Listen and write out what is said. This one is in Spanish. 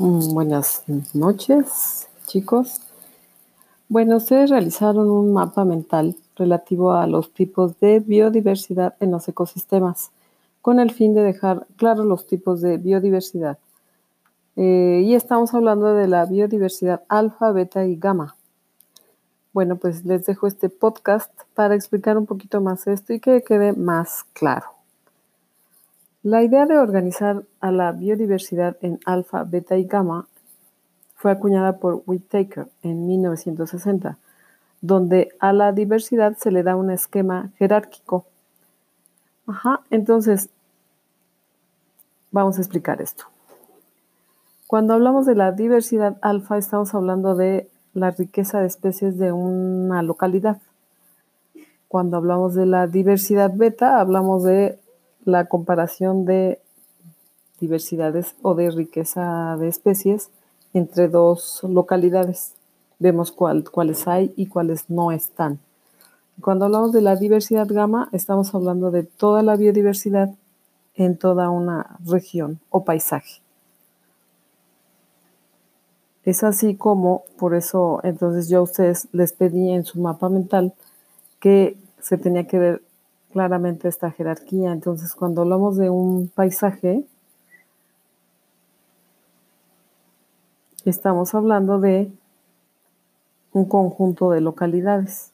Mm, Buenas noches, chicos. Bueno, ustedes realizaron un mapa mental relativo a los tipos de biodiversidad en los ecosistemas, con el fin de dejar claros los tipos de biodiversidad. Eh, y estamos hablando de la biodiversidad alfa, beta y gamma. Bueno, pues les dejo este podcast para explicar un poquito más esto y que quede más claro. La idea de organizar a la biodiversidad en alfa, beta y gamma fue acuñada por Whittaker en 1960, donde a la diversidad se le da un esquema jerárquico. Ajá, entonces vamos a explicar esto. Cuando hablamos de la diversidad alfa, estamos hablando de la riqueza de especies de una localidad. Cuando hablamos de la diversidad beta, hablamos de la comparación de diversidades o de riqueza de especies entre dos localidades. Vemos cuál, cuáles hay y cuáles no están. Cuando hablamos de la diversidad gamma, estamos hablando de toda la biodiversidad en toda una región o paisaje. Es así como, por eso, entonces yo a ustedes les pedí en su mapa mental que se tenía que ver claramente esta jerarquía. Entonces, cuando hablamos de un paisaje, estamos hablando de un conjunto de localidades.